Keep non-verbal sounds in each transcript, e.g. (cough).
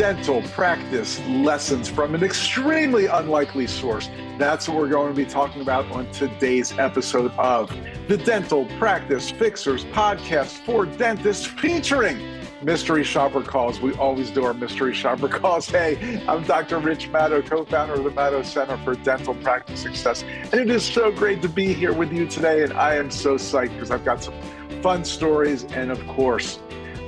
dental practice lessons from an extremely unlikely source. That's what we're going to be talking about on today's episode of the Dental Practice Fixers podcast for dentists featuring mystery shopper calls. We always do our mystery shopper (laughs) calls. Hey, I'm Dr. Rich Madow, co founder of the Madow Center for Dental Practice Success. And it is so great to be here with you today. And I am so psyched because I've got some fun stories and, of course,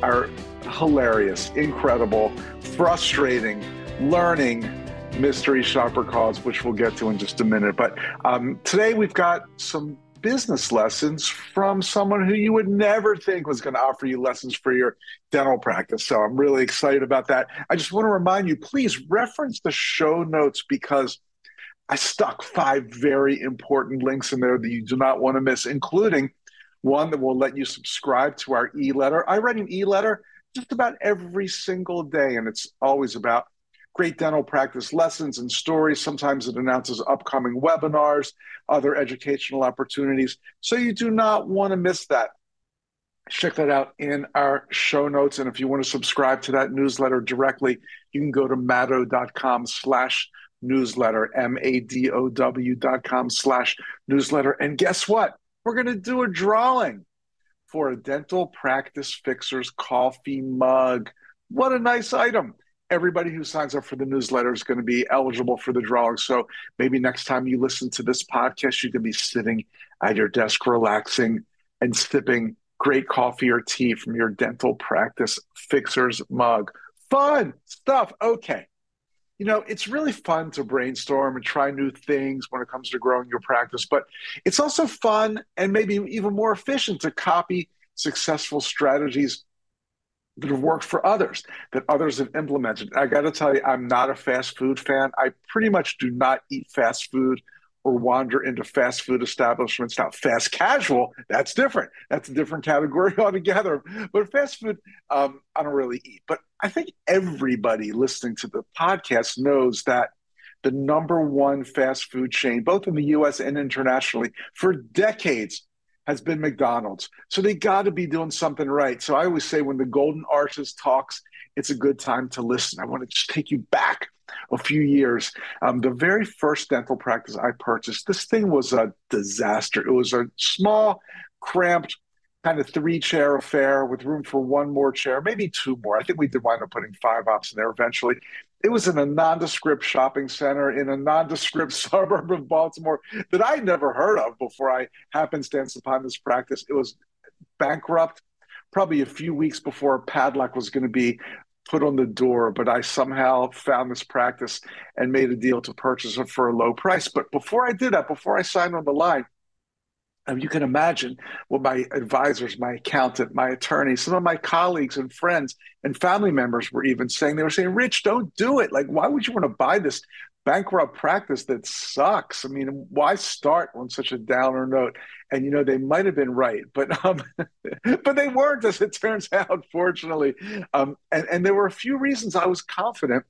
our hilarious, incredible, frustrating, learning mystery shopper calls, which we'll get to in just a minute. But um, today we've got some business lessons from someone who you would never think was going to offer you lessons for your dental practice. So I'm really excited about that. I just want to remind you please reference the show notes because I stuck five very important links in there that you do not want to miss, including one that will let you subscribe to our e letter. I write an e letter just about every single day, and it's always about great dental practice lessons and stories. Sometimes it announces upcoming webinars, other educational opportunities. So you do not want to miss that. Check that out in our show notes. And if you want to subscribe to that newsletter directly, you can go to madow.com slash newsletter, M-A-D-O-W dot com slash newsletter. And guess what? We're going to do a drawing for a dental practice fixer's coffee mug. What a nice item everybody who signs up for the newsletter is going to be eligible for the drawing. So maybe next time you listen to this podcast, you can be sitting at your desk, relaxing and sipping great coffee or tea from your dental practice fixer's mug. Fun stuff. Okay. You know, it's really fun to brainstorm and try new things when it comes to growing your practice, but it's also fun and maybe even more efficient to copy successful strategies that have worked for others, that others have implemented. I got to tell you, I'm not a fast food fan. I pretty much do not eat fast food or wander into fast food establishments. Now, fast casual, that's different. That's a different category (laughs) altogether. But fast food, um, I don't really eat. But I think everybody listening to the podcast knows that the number one fast food chain, both in the US and internationally, for decades has been McDonald's. So they got to be doing something right. So I always say when the Golden Arches talks, it's a good time to listen. I want to just take you back a few years. Um, the very first dental practice I purchased, this thing was a disaster. It was a small, cramped, kind of three chair affair with room for one more chair, maybe two more. I think we did wind up putting five ops in there eventually. It was in a nondescript shopping center in a nondescript (laughs) suburb of Baltimore that I'd never heard of before I happenstance upon this practice. It was bankrupt probably a few weeks before a padlock was going to be put on the door, but I somehow found this practice and made a deal to purchase it for a low price. But before I did that, before I signed on the line, um, you can imagine what my advisors, my accountant, my attorney, some of my colleagues and friends and family members were even saying, they were saying, Rich, don't do it. Like, why would you want to buy this bankrupt practice that sucks? I mean, why start on such a downer note? And, you know, they might have been right, but um, (laughs) but they weren't, as it turns out, fortunately. Um, and, and there were a few reasons I was confident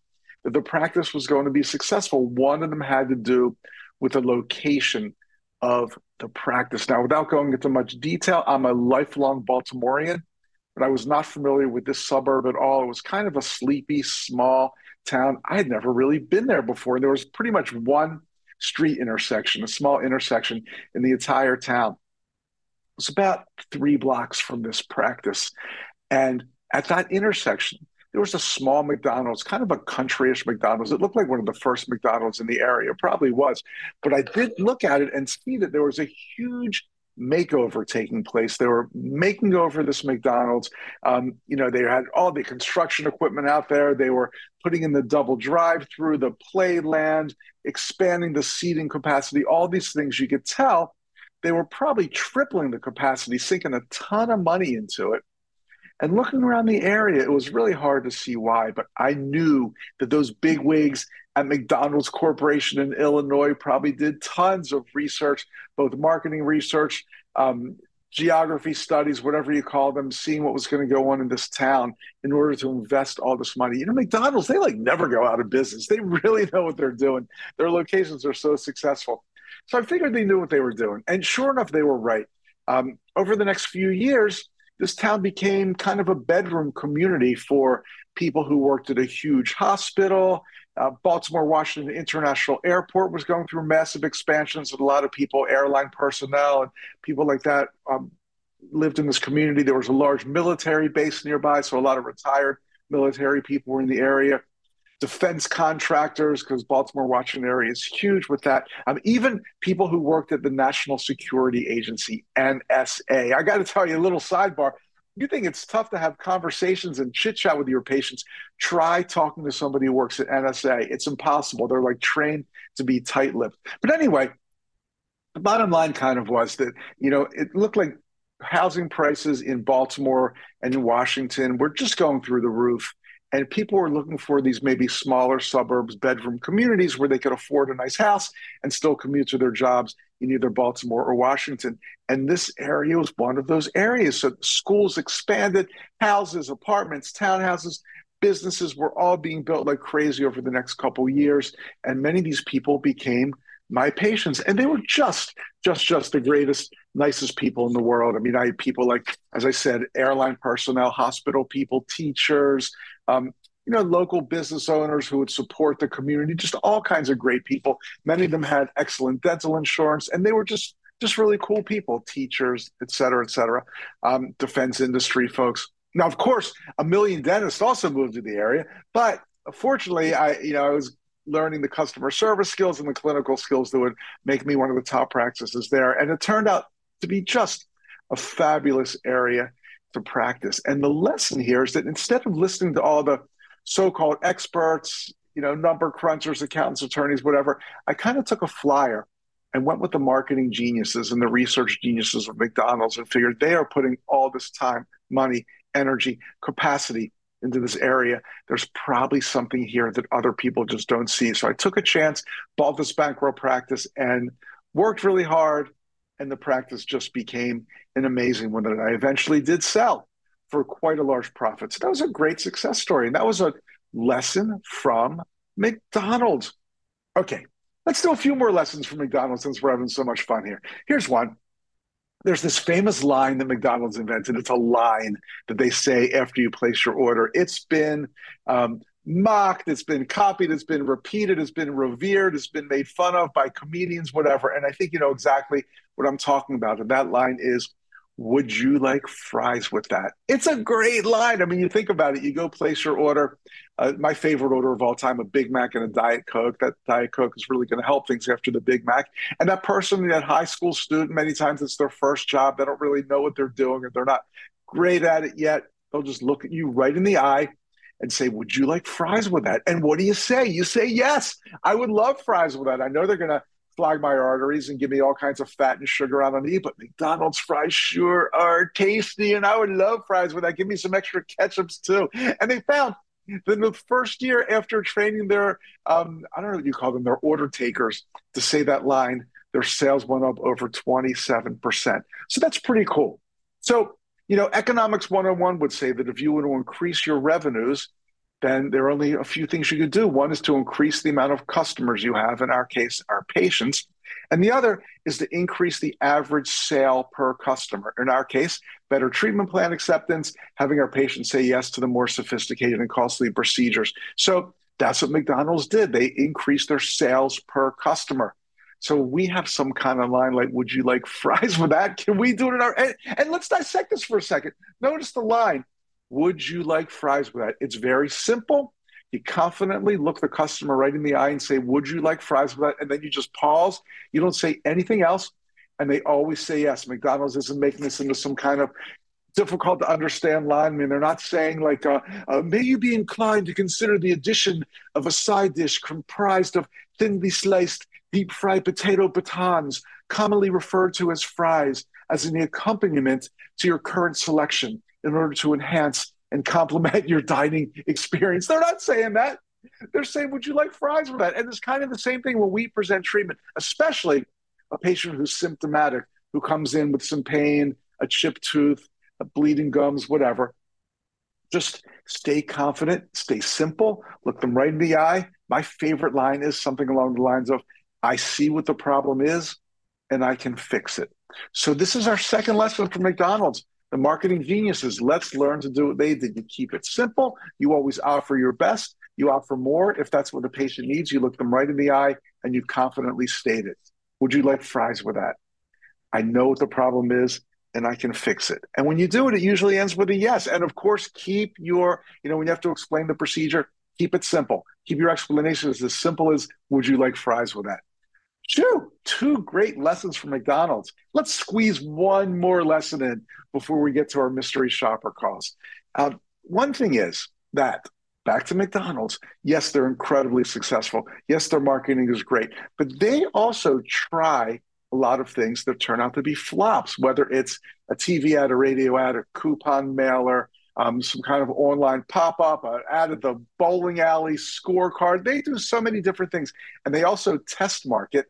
that the practice was going to be successful. One of them had to do with the location of the practice. Now, without going into much detail, I'm a lifelong Baltimorean, but I was not familiar with this suburb at all. It was kind of a sleepy, small town. I had never really been there before. and There was pretty much one street intersection, a small intersection in the entire town. It was about three blocks from this practice. And at that intersection, there was a small McDonald's, kind of a countryish McDonald's. It looked like one of the first McDonald's in the area. Probably was. But I did look at it and see that there was a huge makeover taking place. They were making over this McDonald's. Um, you know, they had all the construction equipment out there. They were putting in the double drive through, the playland, expanding the seating capacity, all these things you could tell. They were probably tripling the capacity, sinking a ton of money into it. And looking around the area, it was really hard to see why, but I knew that those big wigs at McDonald's Corporation in Illinois probably did tons of research, both marketing research, um, geography studies, whatever you call them, seeing what was going to go on in this town in order to invest all this money. You know, McDonald's, they like never go out of business. They really (laughs) know what they're doing. Their locations are so successful. So I figured they knew what they were doing. And sure enough, they were right. Um, over the next few years, this town became kind of a bedroom community for people who worked at a huge hospital. Uh, Baltimore Washington International Airport was going through massive expansions, and a lot of people, airline personnel, and people like that, um, lived in this community. There was a large military base nearby, so a lot of retired military people were in the area. Defense contractors, because Baltimore Washington area is huge with that. Um, even people who worked at the National Security Agency, NSA. I got to tell you a little sidebar you think it's tough to have conversations and chit chat with your patients, try talking to somebody who works at NSA. It's impossible. They're like trained to be tight lipped. But anyway, the bottom line kind of was that, you know, it looked like housing prices in Baltimore and in Washington were just going through the roof. And people were looking for these maybe smaller suburbs, bedroom communities where they could afford a nice house and still commute to their jobs in either Baltimore or Washington. And this area was one of those areas. So schools expanded, houses, apartments, townhouses, businesses were all being built like crazy over the next couple years. And many of these people became my patients and they were just just just the greatest nicest people in the world i mean i had people like as i said airline personnel hospital people teachers um, you know, local business owners who would support the community, just all kinds of great people. Many of them had excellent dental insurance, and they were just just really cool people, teachers, et cetera, et cetera, um, defense industry folks. Now, of course, a million dentists also moved to the area, but fortunately, I you know I was learning the customer service skills and the clinical skills that would make me one of the top practices there, and it turned out to be just a fabulous area to practice. And the lesson here is that instead of listening to all the so-called experts, you know, number crunchers, accountants, attorneys, whatever. I kind of took a flyer and went with the marketing geniuses and the research geniuses of McDonald's and figured they are putting all this time, money, energy, capacity into this area. There's probably something here that other people just don't see. So I took a chance, bought this bankroll practice, and worked really hard. And the practice just became an amazing one that I eventually did sell for quite a large profit. So that was a great success story. And that was a lesson from McDonald's. Okay, let's do a few more lessons from McDonald's since we're having so much fun here. Here's one. There's this famous line that McDonald's invented. It's a line that they say after you place your order. It's been um, mocked, it's been copied, it's been repeated, it's been revered, it's been made fun of by comedians, whatever. And I think you know exactly what I'm talking about. And that line is would you like fries with that? It's a great line. I mean, you think about it. You go place your order. Uh, my favorite order of all time: a Big Mac and a Diet Coke. That Diet Coke is really going to help things after the Big Mac. And that person, that high school student, many times it's their first job. They don't really know what they're doing, or they're not great at it yet. They'll just look at you right in the eye and say, "Would you like fries with that?" And what do you say? You say, "Yes, I would love fries with that." I know they're going to clog my arteries and give me all kinds of fat and sugar on the But McDonald's fries sure are tasty, and I would love fries with that. Give me some extra ketchups too. And they found that the first year after training their, um, I don't know what you call them, their order takers to say that line, their sales went up over 27%. So that's pretty cool. So, you know, Economics 101 would say that if you want to increase your revenues, then there are only a few things you could do. One is to increase the amount of customers you have, in our case, our patients. And the other is to increase the average sale per customer. In our case, better treatment plan acceptance, having our patients say yes to the more sophisticated and costly procedures. So that's what McDonald's did. They increased their sales per customer. So we have some kind of line like, would you like fries with that? Can we do it in our and, and let's dissect this for a second. Notice the line. Would you like fries with that? It's very simple. You confidently look the customer right in the eye and say, Would you like fries with that? And then you just pause. You don't say anything else. And they always say yes. McDonald's isn't making this into some kind of difficult to understand line. I mean, they're not saying like, uh, uh, may you be inclined to consider the addition of a side dish comprised of thinly sliced deep fried potato batons, commonly referred to as fries, as an accompaniment to your current selection in order to enhance and complement your dining experience. They're not saying that. They're saying, would you like fries with that? And it's kind of the same thing when we present treatment, especially a patient who's symptomatic, who comes in with some pain, a chipped tooth, a bleeding gums, whatever. Just stay confident, stay simple, look them right in the eye. My favorite line is something along the lines of, I see what the problem is and I can fix it. So, this is our second lesson from McDonald's The marketing geniuses, let's learn to do what they did. You keep it simple. You always offer your best. You offer more if that's what the patient needs. You look them right in the eye and you confidently state it. Would you like fries with that? I know what the problem is and I can fix it. And when you do it, it usually ends with a yes. And of course, keep your, you know, when you have to explain the procedure, keep it simple. Keep your explanations as simple as, would you like fries with that? Two, two great lessons from McDonald's. Let's squeeze one more lesson in before we get to our mystery shopper calls. Um, one thing is that back to McDonald's, yes, they're incredibly successful. Yes, their marketing is great, but they also try a lot of things that turn out to be flops, whether it's a TV ad, a radio ad, a coupon mailer, um, some kind of online pop up, an ad at the bowling alley scorecard. They do so many different things. And they also test market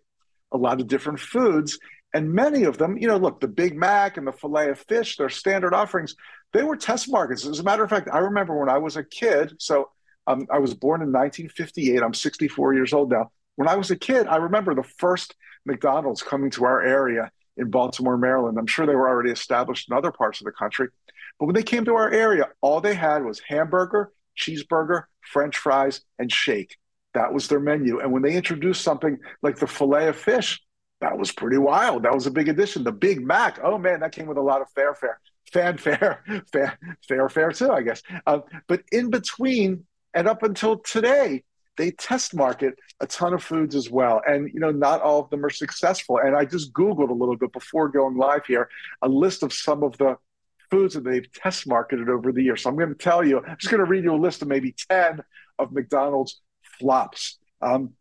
a lot of different foods. And many of them, you know, look, the Big Mac and the filet of fish, their standard offerings, they were test markets. As a matter of fact, I remember when I was a kid, so um, I was born in 1958, I'm 64 years old now. When I was a kid, I remember the first McDonald's coming to our area in Baltimore, Maryland. I'm sure they were already established in other parts of the country. But when they came to our area, all they had was hamburger, cheeseburger, french fries, and shake. That was their menu. And when they introduced something like the filet of fish, that was pretty wild. That was a big addition. The Big Mac, oh man, that came with a lot of fanfare, fanfare, (laughs) fan, fanfare too, I guess. Uh, but in between and up until today, they test market a ton of foods as well. And, you know, not all of them are successful. And I just Googled a little bit before going live here a list of some of the foods that they've test marketed over the years. So I'm going to tell you, I'm just going to read you a list of maybe 10 of McDonald's flops. Um,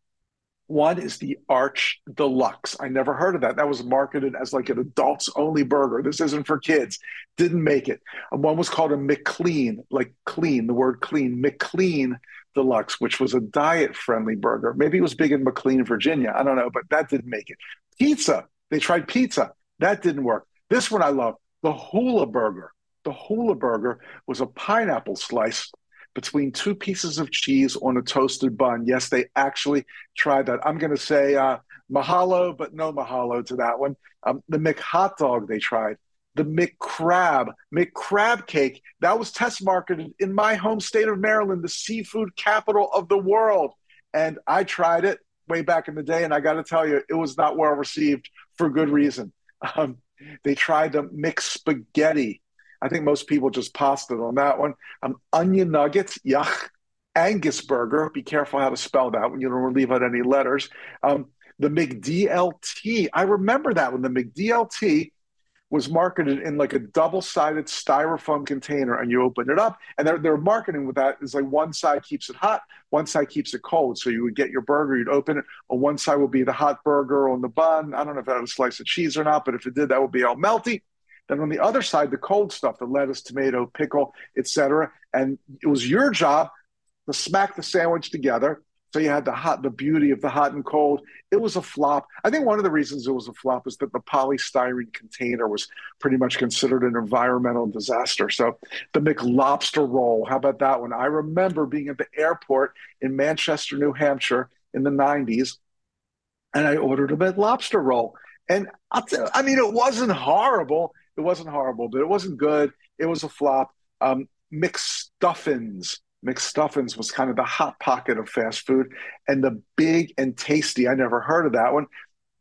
one is the Arch Deluxe. I never heard of that. That was marketed as like an adults only burger. This isn't for kids. Didn't make it. One was called a McLean, like clean, the word clean, McLean Deluxe, which was a diet friendly burger. Maybe it was big in McLean, Virginia. I don't know, but that didn't make it. Pizza, they tried pizza. That didn't work. This one I love the Hula Burger. The Hula Burger was a pineapple slice between two pieces of cheese on a toasted bun. Yes, they actually tried that. I'm going to say uh, mahalo, but no mahalo to that one. Um, the McHot Dog they tried the McCrab, McCrab cake. That was test marketed in my home state of Maryland, the seafood capital of the world. And I tried it way back in the day, and I got to tell you, it was not well received for good reason. (laughs) Um, they tried the McSpaghetti. I think most people just passed it on that one. Um, onion nuggets, yuck. Angus burger, be careful how to spell that when you don't leave out any letters. Um, the McDLT, I remember that one. The McDLT was marketed in like a double-sided styrofoam container and you open it up and their, their marketing with that is like one side keeps it hot one side keeps it cold. So you would get your burger you'd open it on one side would be the hot burger on the bun. I don't know if that had a slice of cheese or not but if it did that would be all melty. Then on the other side the cold stuff the lettuce tomato pickle etc and it was your job to smack the sandwich together so you had the hot, the beauty of the hot and cold. It was a flop. I think one of the reasons it was a flop is that the polystyrene container was pretty much considered an environmental disaster. So the McLobster roll, how about that one? I remember being at the airport in Manchester, New Hampshire in the 90s, and I ordered a McLobster roll. And I'll tell, I mean, it wasn't horrible. It wasn't horrible, but it wasn't good. It was a flop. Um, McStuffins McStuffins was kind of the hot pocket of fast food and the big and tasty. I never heard of that one.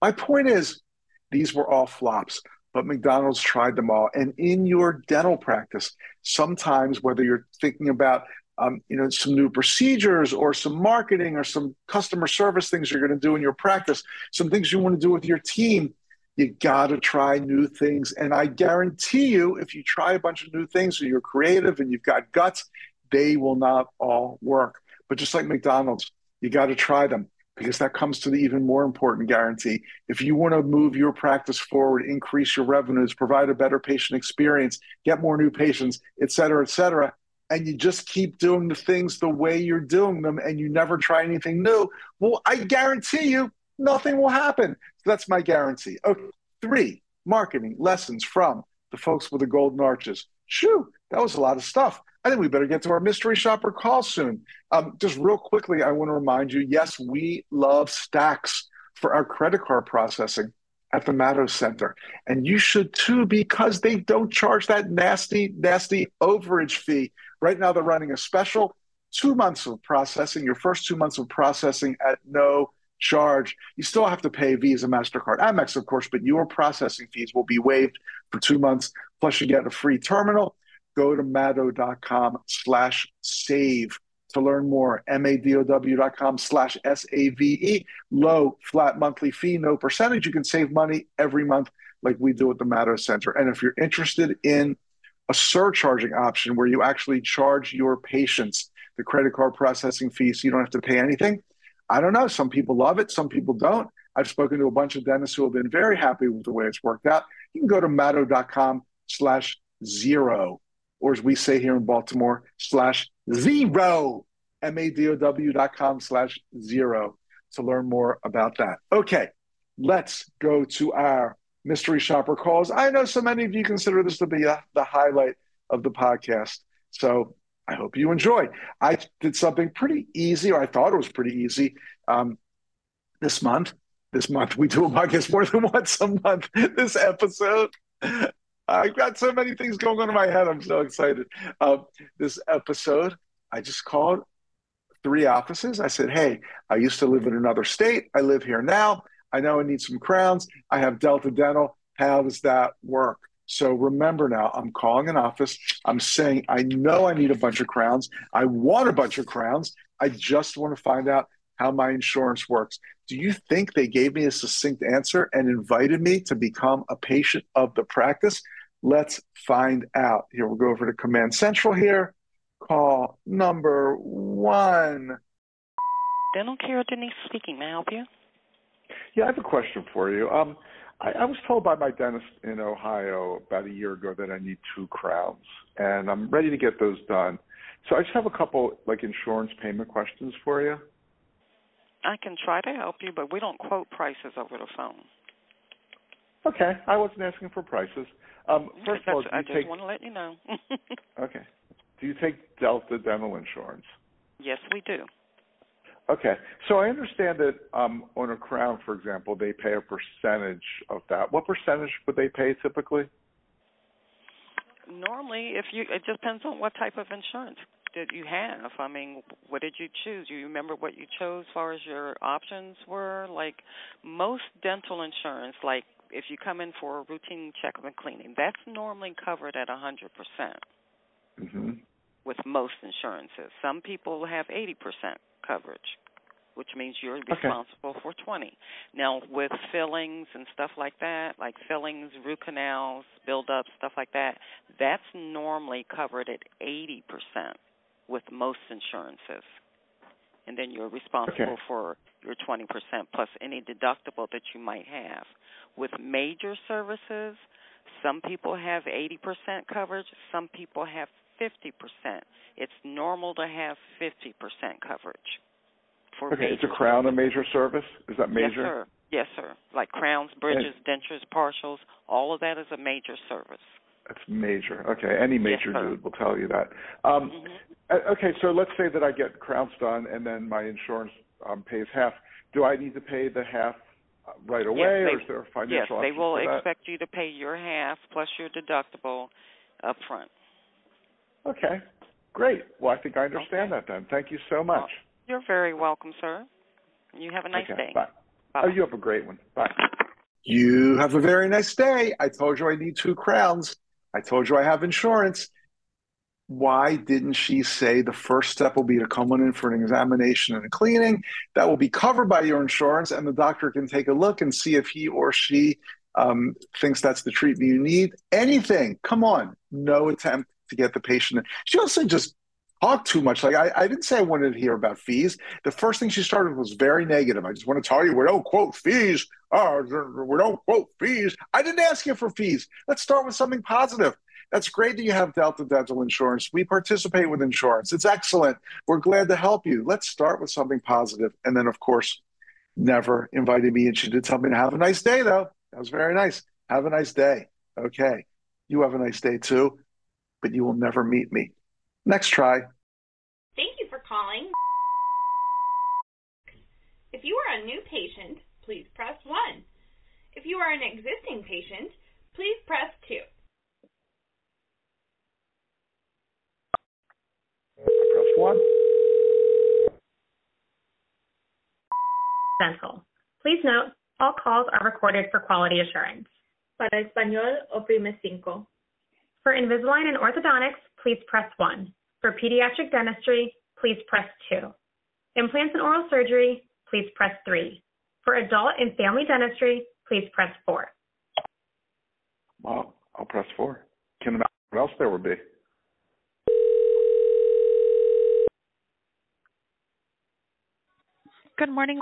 My point is, these were all flops, but McDonald's tried them all. And in your dental practice, sometimes whether you're thinking about um, you know some new procedures or some marketing or some customer service things you're going to do in your practice, some things you want to do with your team, you got to try new things. And I guarantee you, if you try a bunch of new things and you're creative and you've got guts they will not all work. But just like McDonald's, you got to try them because that comes to the even more important guarantee. If you want to move your practice forward, increase your revenues, provide a better patient experience, get more new patients, et cetera, et cetera, and you just keep doing the things the way you're doing them and you never try anything new, well, I guarantee you nothing will happen. So that's my guarantee. Okay. Three, marketing lessons from the folks with the golden arches. Shoo, that was a lot of stuff. I think we better get to our mystery shopper call soon. Um, just real quickly, I want to remind you yes, we love Stax for our credit card processing. at the Madow Center. And you should too, because they don't charge that nasty, nasty overage fee. Right now, they're running a special two months of processing, your first two months of processing at no charge. You still have to pay Visa, MasterCard, Amex, of course, but your processing fees will be waived for two months. Plus, you get a free terminal. Go to madow.com slash save to learn more. madow.com slash S-A-V-E. Low, flat monthly fee, no percentage. You can save money every month like we do at the Madow Center. And if you're interested in a surcharging option where you actually charge your patients the credit card processing fee so you don't have to pay anything, I don't know. Some people love it, some people don't. I've spoken to a bunch of dentists who have been very happy with the way it's worked out. You can go to madow.com slash zero, or as we say here in Baltimore, slash zero, M-A-D-O-W.com slash zero to learn more about that. Okay, let's go to our mystery shopper calls. I know so many of you consider this to be a, the highlight of the podcast. So I hope you enjoy. I did something pretty easy, or I thought it was pretty easy um, this month. This month, we do a podcast more than (laughs) once a month. This episode, I've got so many things going on in my head. I'm so excited. Um, this episode, I just called three offices. I said, Hey, I used to live in another state. I live here now. I know I need some crowns. I have Delta Dental. How does that work? So remember now, I'm calling an office. I'm saying, I know I need a bunch of crowns. I want a bunch of crowns. I just want to find out how my insurance works. Do you think they gave me a succinct answer and invited me to become a patient of the practice? Let's find out. Here, we'll go over to Command Central here. Call number one. Dental Care Denise speaking. May I help you? Yeah, I have a question for you. Um, I, I was told by my dentist in Ohio about a year ago that I need two crowns, and I'm ready to get those done. So I just have a couple like insurance payment questions for you. I can try to help you, but we don't quote prices over the phone. Okay, I wasn't asking for prices. Um, first of all, do you I just take, want to let you know. (laughs) okay. Do you take Delta Dental Insurance? yes, we do. Okay. So I understand that um, on a crown, for example, they pay a percentage of that. What percentage would they pay typically? Normally, if you, it just depends on what type of insurance that you have. I mean, what did you choose? You remember what you chose as far as your options were? Like most dental insurance, like if you come in for a routine checkup and cleaning, that's normally covered at a 100%. Mm-hmm. With most insurances, some people have 80% coverage, which means you're responsible okay. for 20. Now, with fillings and stuff like that, like fillings, root canals, build-up, stuff like that, that's normally covered at 80% with most insurances. And then you're responsible okay. for your 20% plus any deductible that you might have. With major services, some people have 80% coverage, some people have 50%. It's normal to have 50% coverage. For okay, it's a crown a major service? Is that major? Yes, sir. Yes, sir. Like crowns, bridges, and, dentures, partials, all of that is a major service. That's major. Okay, any major yes, dude will tell you that. Um, mm-hmm. Okay, so let's say that I get crowns done and then my insurance um, pays half. Do I need to pay the half uh, right away, yes, they, or is there a financial? Yes, they will for expect you to pay your half plus your deductible up front. Okay, great. Well, I think I understand okay. that then. Thank you so much. Well, you're very welcome, sir. You have a nice okay, day. Bye. Bye. Oh, you have a great one. Bye. You have a very nice day. I told you I need two crowns. I told you I have insurance. Why didn't she say the first step will be to come on in for an examination and a cleaning? That will be covered by your insurance, and the doctor can take a look and see if he or she um, thinks that's the treatment you need. Anything. Come on. No attempt to get the patient. in. She also just talked too much. Like I, I didn't say I wanted to hear about fees. The first thing she started was very negative. I just want to tell you we don't quote fees. Oh, we don't quote fees. I didn't ask you for fees. Let's start with something positive. That's great that you have Delta Dental Insurance. We participate with insurance. It's excellent. We're glad to help you. Let's start with something positive. And then, of course, never invited me and she did tell me to have a nice day, though. That was very nice. Have a nice day. Okay. You have a nice day, too but you will never meet me. Next try. Thank you for calling. If you are a new patient, please press 1. If you are an existing patient, please press 2. Press 1. Dental. Please note, all calls are recorded for quality assurance. Para español, oprime cinco. For Invisalign and orthodontics, please press 1. For pediatric dentistry, please press 2. Implants and oral surgery, please press 3. For adult and family dentistry, please press 4. Well, I'll press 4. Can imagine what else there would be. Good morning,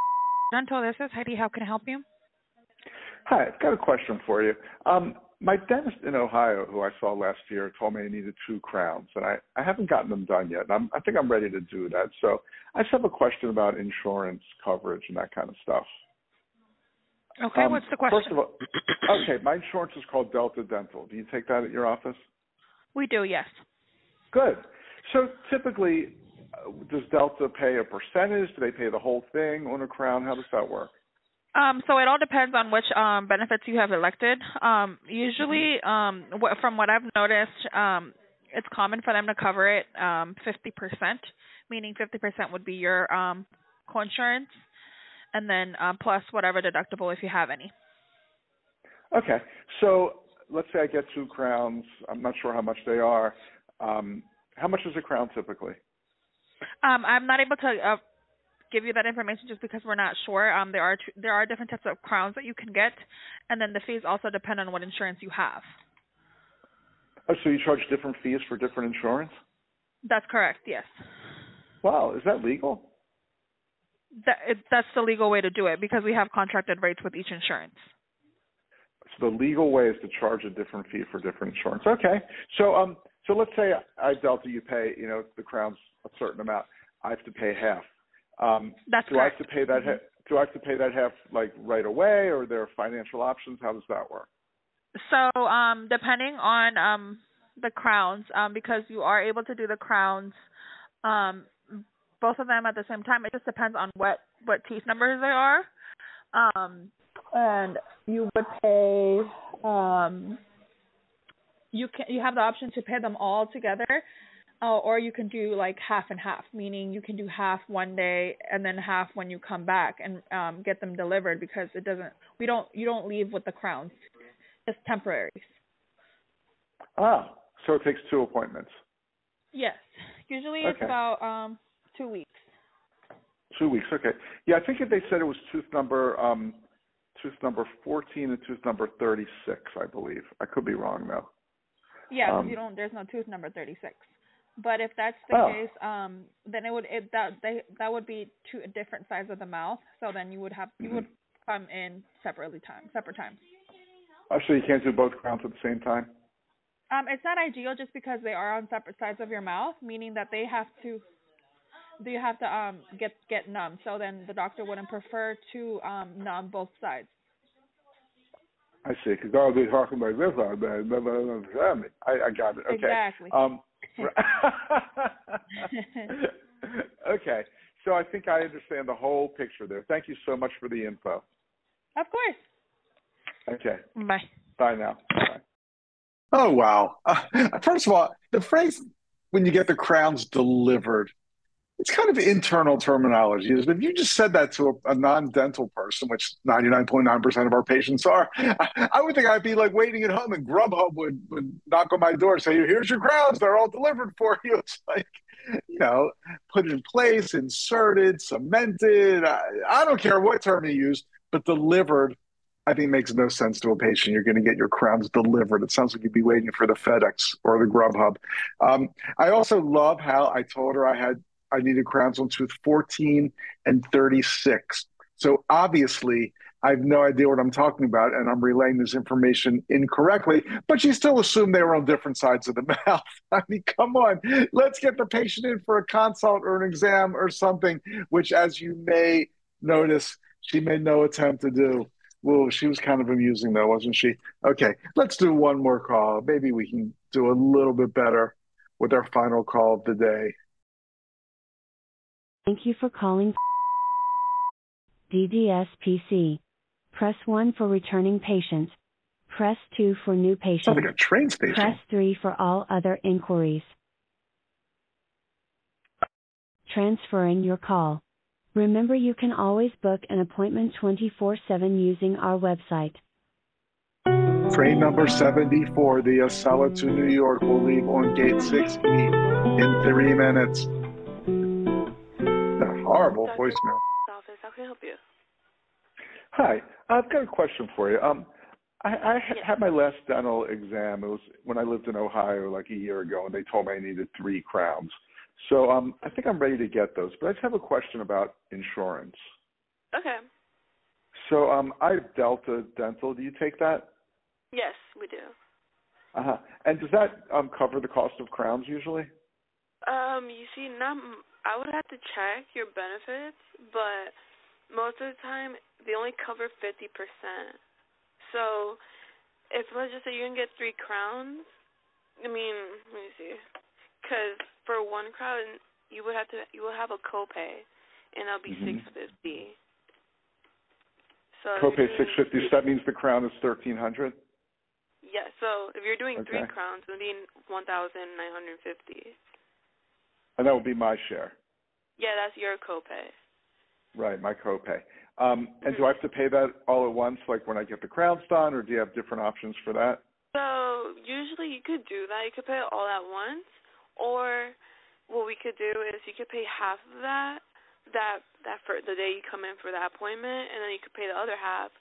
Dental. This is Heidi. How can I help you? Hi, I've got a question for you. Um, my dentist in Ohio, who I saw last year, told me I needed two crowns, and I, I haven't gotten them done yet. And I'm, I think I'm ready to do that. So I just have a question about insurance coverage and that kind of stuff. Okay, Um, what's the question? First of all, (coughs) okay, my insurance is called Delta Dental. Do you take that at your office? we do, yes. Good. So typically, does Delta pay a percentage? Do they pay the whole thing on a crown? How does that work? Um, so it all depends on which um, benefits you have elected. Um, usually, um, wh- from what I've noticed, um, it's common for them to cover it um, 50%, meaning 50% would be your um, coinsurance, and then uh, plus whatever deductible if you have any. Okay. So let's say I get two crowns. I'm not sure how much they are. Um, how much is a crown typically? Um, I'm not able to uh, give you that information just because we're not sure. Um, there are tr- there are different types of crowns that you can get, and then the fees also depend on what insurance you have. Oh, so you charge different fees for different insurance? That's correct. Yes, Wow, is that legal? that it, that's the legal way to do it because we have contracted rates with each insurance. So the legal way is to charge a different fee for different insurance. Okay. So um, so let's say I Delta, you pay, you know, the crown's a certain amount. I have to pay half. Um, That's do correct. I have to pay that? Ha- do I have to pay that half like right away, or there are there financial options? How does that work? So, um, depending on um the crowns, um, because you are able to do the crowns, um, both of them at the same time. It just depends on what what teeth numbers they are. Um, and you would pay. Um, you can you have the option to pay them all together. Uh, or you can do like half and half, meaning you can do half one day and then half when you come back and um, get them delivered because it doesn't. We don't. You don't leave with the crowns just temporaries. Ah, so it takes two appointments. Yes. Usually it's about um two weeks. Two weeks. Okay. Yeah, I think they said it was tooth number um, tooth number 14 and tooth number 36. I believe. I could be wrong though. Yeah, Um, you don't there's no tooth number thirty six. But if that's the Oh. case, um then it would it that they that would be two different sides of the mouth. So then you would have you Mhm. would come in separately time separate times. Oh, so you can't do both crowns at the same time? Um it's not ideal just because they are on separate sides of your mouth, meaning that they have to do you have to um get get numb. So then the doctor wouldn't prefer to um numb both sides. I see. Because I'll be talking about this all day. But they don't understand me. I, I got it. Okay. Exactly. Um, (laughs) okay. So I think I understand the whole picture there. Thank you so much for the info. Of course. Okay. Bye. Bye now. Bye. Oh wow! Uh, first of all, the phrase "when you get the crowns delivered" it's kind of internal terminology. Isn't? If you just said that to a, a non-dental person, which ninety nine point nine percent of our patients are, I, (laughs) I, would think I'd be like waiting at home, and Grubhub would, would knock on my door and say, "Here's your crowns; they're all delivered for you." (laughs) It's like, you know, put in place, inserted, cemented. I, I don't care what term you use, but delivered I think makes no sense to a patient. You're going to get your crowns delivered. It sounds like you'd be waiting for the FedEx or the Grubhub. Um, I also love how I told her I had I needed crowns on tooth 14 and 36. So obviously, I have no idea what I'm talking about, and I'm relaying this information incorrectly. But she still assumed they were on different sides of the (laughs) mouth. I mean, come on, let's get the patient in for a consult or an exam or something. Which, as you may notice, she made no attempt to do. Well, she was kind of amusing though, wasn't she? Okay, let's do one more call. Maybe we can do a little bit better with our final call of the day. Thank you for calling DDS PC. Press 1 for returning patients. Press 2 for new patients. Sounds like a train station. Press 3 for all other inquiries. Transferring your call. Remember you can always book an appointment 24-7 using our website. Train number 74, the Acela to New York, will leave on gate 6E in three minutes. Horrible voicemail. Office, how can I help you? Hi, I've got a question for you. Um, I, I Yes. had my last dental exam. It was when I lived in Ohio like a year ago, and they told me I needed three crowns. So um, I think I'm ready to get those. But I just have a question about insurance. Okay. So um, I have Delta Dental. Do you take that? Yes, we do. Uh huh. And does that um, cover the cost of crowns usually? Um, you see, not I would have to check your benefits, but most of the time they only cover fifty percent. So, if let's just say you're gonna get three crowns, I mean, let me see, because for one crown you would have to you will have a copay, and that'll be Mhm. six fifty. So Copay six fifty. So that means the crown is thirteen hundred. Yeah, so if you're doing three crowns, it'll be one thousand nine hundred fifty. And that would be my share. Yeah, that's your copay. Right, my copay. Um, and do I have to pay that all at once, like when I get the crowns done, or do you have different options for that? So usually you could do that. You could pay it all at once, or what we could do is you could pay half of that that that for the day you come in for that appointment, and then you could pay the other half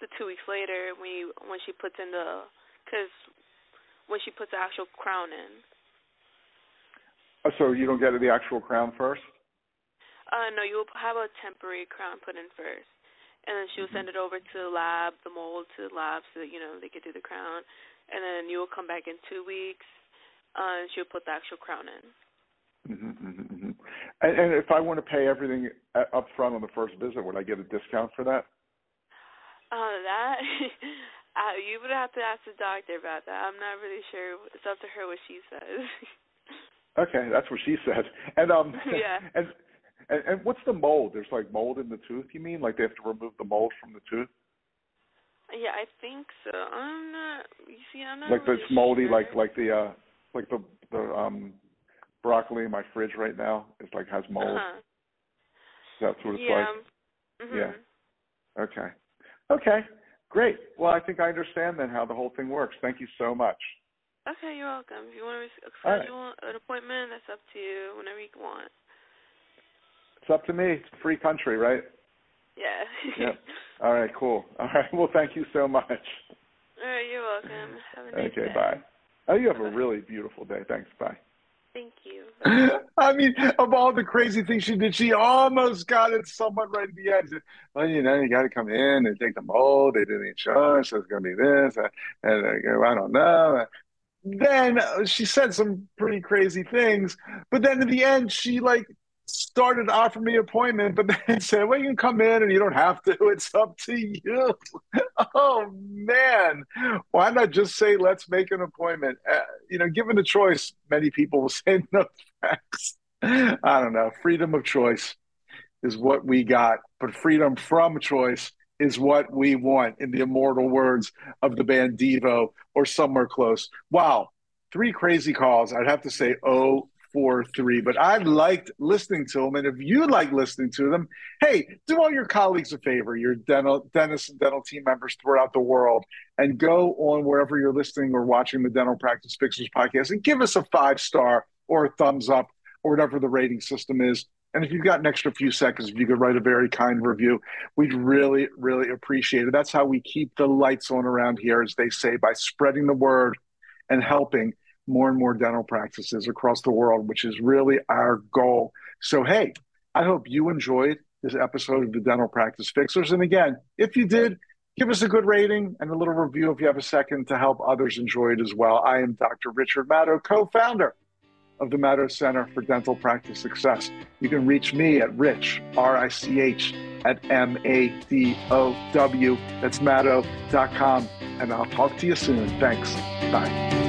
the two weeks later when you when she puts in the because when she puts the actual crown in. Oh, so you don't get the actual crown first? Uh, no, you'll have a temporary crown put in first, and then she'll send it over to the lab, the mold to the lab, so that you know they could do the crown, and then you'll come back in two weeks, uh, and she'll put the actual crown in. Mm-hmm, mm-hmm, mm-hmm. And, and if I want to pay everything up front on the first visit, would I get a discount for that? Uh, that (laughs) uh, you would have to ask the doctor about that. I'm not really sure. It's up to her what she says. (laughs) Okay, that's what she said. And um, (laughs) Yeah. And, and and what's the mold? There's like mold in the tooth. You mean like they have to remove the mold from the tooth? yeah, I think so. I'm not. You see, I'm not. like really it's moldy, sure. like like the uh, like the the um, broccoli in my fridge right now. It's like has mold. Uh-huh. That's what it's yeah. like. mhm. Yeah. Okay. Okay. Great. Well, I think I understand then how the whole thing works. Thank you so much. Okay, you're welcome. If you want to All right. schedule an appointment, that's up to you. Whenever you want. It's up to me. It's a free country, right? Yeah. Yep. (laughs) All right. Cool. All right. Well, thank you so much. All right, you're welcome. Have a nice Okay. day. Bye. Oh, you have a really beautiful day. Thanks. Bye. Thank you. (laughs) I mean, of all the crazy things she did, she almost got it somewhat right at the end. Well, you know, you got to come in and take the mold. They the insurance. There's going to be this, uh, and I go, I don't know. Then uh, she said some pretty crazy things, but then at the end, she like started offering me appointment, but (laughs) then said, "Well, you can come in, and you don't have to. (laughs) It's up to you." (laughs) oh man, why not just say, "Let's make an appointment"? Uh, you know, given the choice, many people will say no thanks. I don't know. Freedom of choice is what we got, but freedom from choice is what we want, in the immortal words of the band Devo or somewhere close. Wow, three crazy calls. I'd have to say, oh, four, three, but I liked listening to them. And if you like listening to them, hey, do all your colleagues a favor, your dental dentists and dental team members throughout the world, and go on wherever you're listening or watching the Dental Practice Fixers podcast and give us a five star or a thumbs up or whatever the rating system is. And if you've got an extra few seconds, if you could write a very kind review, we'd really, really appreciate it. That's how we keep the lights on around here, as they say, by spreading the word and helping more and more dental practices across the world, which is really our goal. So, hey, I hope you enjoyed this episode of the Dental Practice Fixers. And again, if you did, give us a good rating and a little review if you have a second to help others enjoy it as well. I am Dr. Richard Madow, co founder of the Madow Center for Dental Practice Success. You can reach me at Rich, R I C H, at M A D O W. That's Madow.com. And I'll talk to you soon. Thanks. Bye.